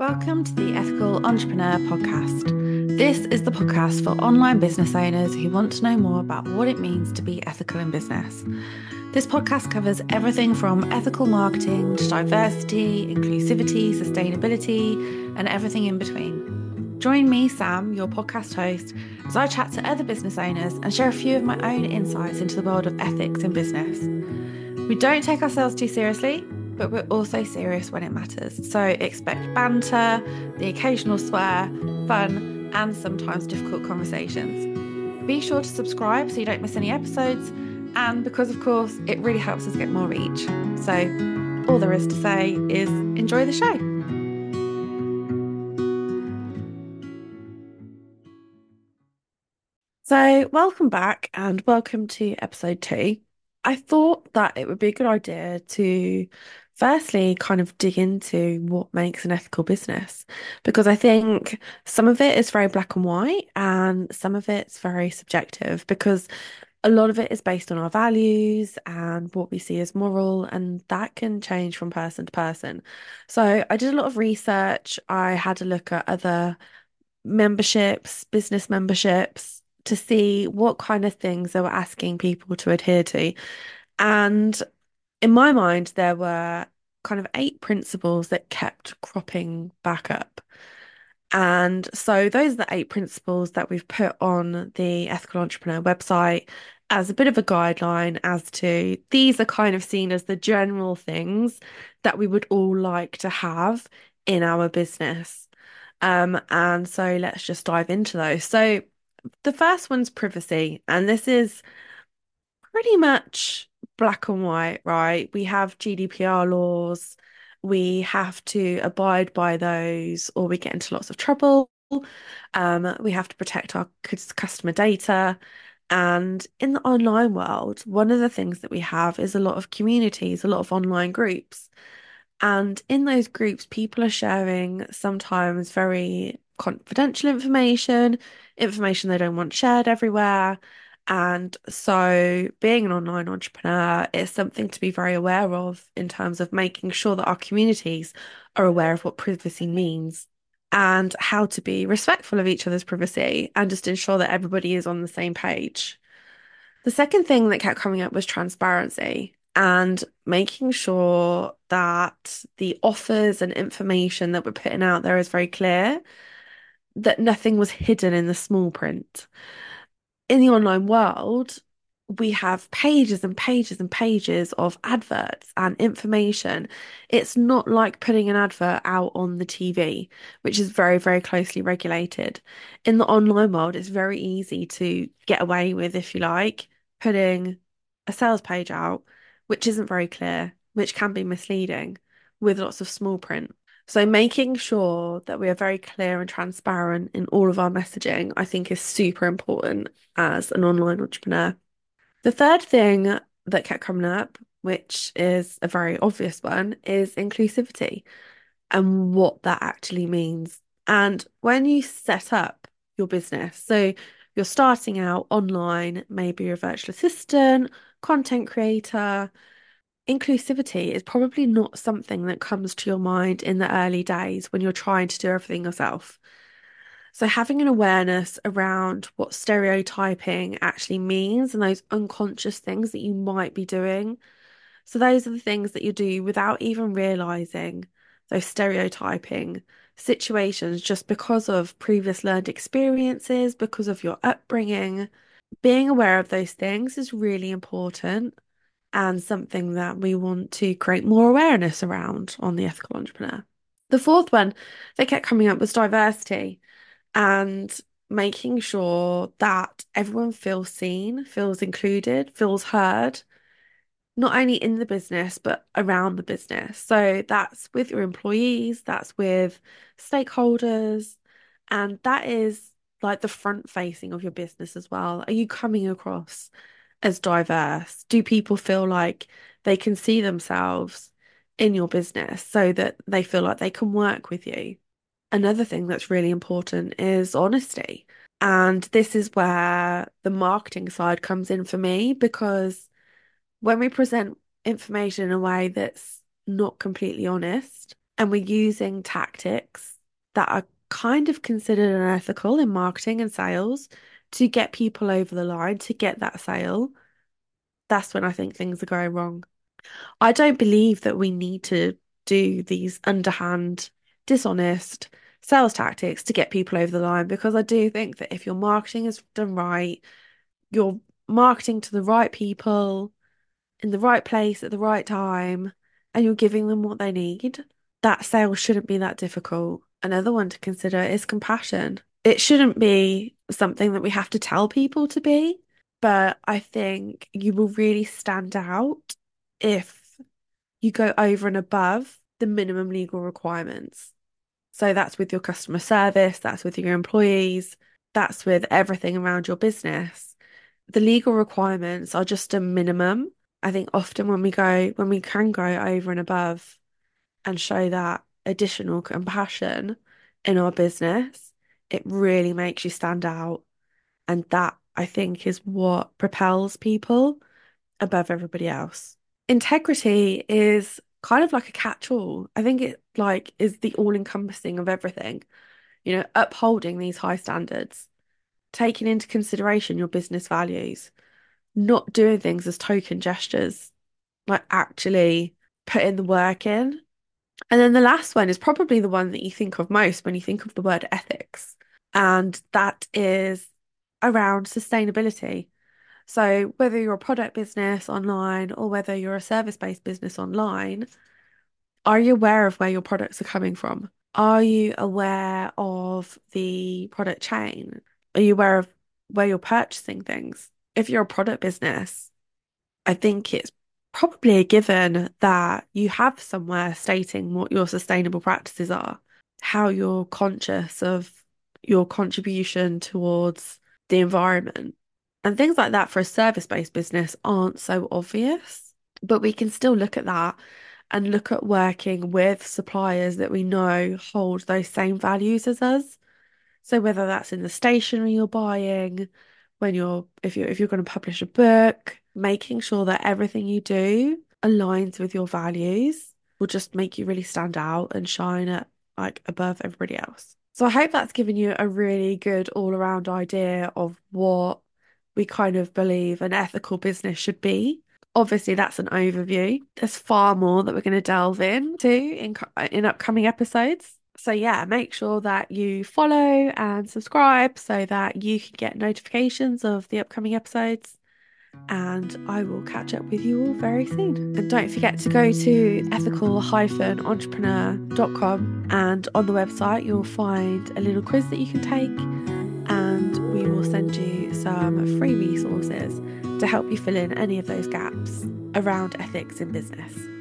Welcome to the Ethical Entrepreneur Podcast. This is the podcast for online business owners who want to know more about what it means to be ethical in business. This podcast covers everything from ethical marketing to diversity, inclusivity, sustainability, and everything in between. Join me, Sam, your podcast host, as I chat to other business owners and share a few of my own insights into the world of ethics in business. We don't take ourselves too seriously, but we're also serious when it matters. So expect banter, the occasional swear, fun, and sometimes difficult conversations. Be sure to subscribe so you don't miss any episodes, and because, of course, it really helps us get more reach. So, all there is to say is enjoy the show. So, welcome back and welcome to episode two. I thought that it would be a good idea to firstly kind of dig into what makes an ethical business because I think some of it is very black and white and some of it's very subjective because a lot of it is based on our values and what we see as moral, and that can change from person to person. So I did a lot of research. I had a look at other memberships, business memberships, to see what kind of things they were asking people to adhere to. And in my mind, there were kind of eight principles that kept cropping back up. And so those are the eight principles that we've put on the Ethical Entrepreneur website as a bit of a guideline as to these are kind of seen as the general things that we would all like to have in our business. Um, and so let's just dive into those. So the first one's privacy, and this is pretty much black and white, right? We have GDPR laws, we have to abide by those, or we get into lots of trouble. Um, we have to protect our customer data. And in the online world, one of the things that we have is a lot of communities, a lot of online groups. And in those groups, people are sharing sometimes very confidential information, information they don't want shared everywhere. And so, being an online entrepreneur is something to be very aware of in terms of making sure that our communities are aware of what privacy means and how to be respectful of each other's privacy and just ensure that everybody is on the same page. The second thing that kept coming up was transparency and making sure that the offers and information that we're putting out there is very clear, that nothing was hidden in the small print in the online world, we have pages and pages and pages of adverts and information. It's not like putting an advert out on the TV, which is very, very closely regulated. In the online world, it's very easy to get away with, if you like, putting a sales page out, which isn't very clear, which can be misleading with lots of small print. So making sure that we are very clear and transparent in all of our messaging, I think is super important as an online entrepreneur. The third thing that kept coming up, which is a very obvious one, is inclusivity and what that actually means. And when you set up your business, so you're starting out online, maybe you're a virtual assistant, content creator, inclusivity is probably not something that comes to your mind in the early days when you're trying to do everything yourself. So, having an awareness around what stereotyping actually means and those unconscious things that you might be doing. So, those are the things that you do without even realizing those stereotyping situations just because of previous learned experiences, because of your upbringing. Being aware of those things is really important and something that we want to create more awareness around on the ethical entrepreneur. The fourth one that kept coming up was diversity and making sure that everyone feels seen, feels included, feels heard, not only in the business, but around the business. So that's with your employees, that's with stakeholders, and that is like the front facing of your business as well. Are you coming across as diverse? Do people feel like they can see themselves in your business so that they feel like they can work with you? Another thing that's really important is honesty. And this is where the marketing side comes in for me because when we present information in a way that's not completely honest, and we're using tactics that are kind of considered unethical in marketing and sales to get people over the line, to get that sale, that's when I think things are going wrong. I don't believe that we need to do these underhand, dishonest sales tactics to get people over the line because I do think that if your marketing is done right, you're marketing to the right people in the right place at the right time, and you're giving them what they need, that sale shouldn't be that difficult. Another one to consider is compassion. It shouldn't be something that we have to tell people to be, but I think you will really stand out if you go over and above the minimum legal requirements. So that's with your customer service, that's with your employees, that's with everything around your business. The legal requirements are just a minimum. I think often when we go, when we can go over and above and show that additional compassion in our business, it really makes you stand out. And that I think is what propels people above everybody else. Integrity is kind of like a catch-all. I think it like is the all-encompassing of everything. You know, upholding these high standards, taking into consideration your business values, not doing things as token gestures, like actually putting the work in. And then the last one is probably the one that you think of most when you think of the word ethics, and that is around sustainability. So, whether you're a product business online or whether you're a service-based business online, are you aware of where your products are coming from? Are you aware of the product chain? Are you aware of where you're purchasing things? If you're a product business, I think it's probably a given that you have somewhere stating what your sustainable practices are, how you're conscious of your contribution towards the environment. And things like that for a service-based business aren't so obvious, but we can still look at that and look at working with suppliers that we know hold those same values as us. So whether that's in the stationery you're buying, when you're if you're if you're going to publish a book, making sure that everything you do aligns with your values will just make you really stand out and shine at like above everybody else. So I hope that's given you a really good all-around idea of what we kind of believe an ethical business should be. Obviously, that's an overview. There's far more that we're going to delve into in in upcoming episodes. So yeah, make sure that you follow and subscribe so that you can get notifications of the upcoming episodes. And I will catch up with you all very soon. And don't forget to go to ethical-entrepreneur.com and on the website you'll find a little quiz that you can take and we will send you some free resources to help you fill in any of those gaps around ethics in business.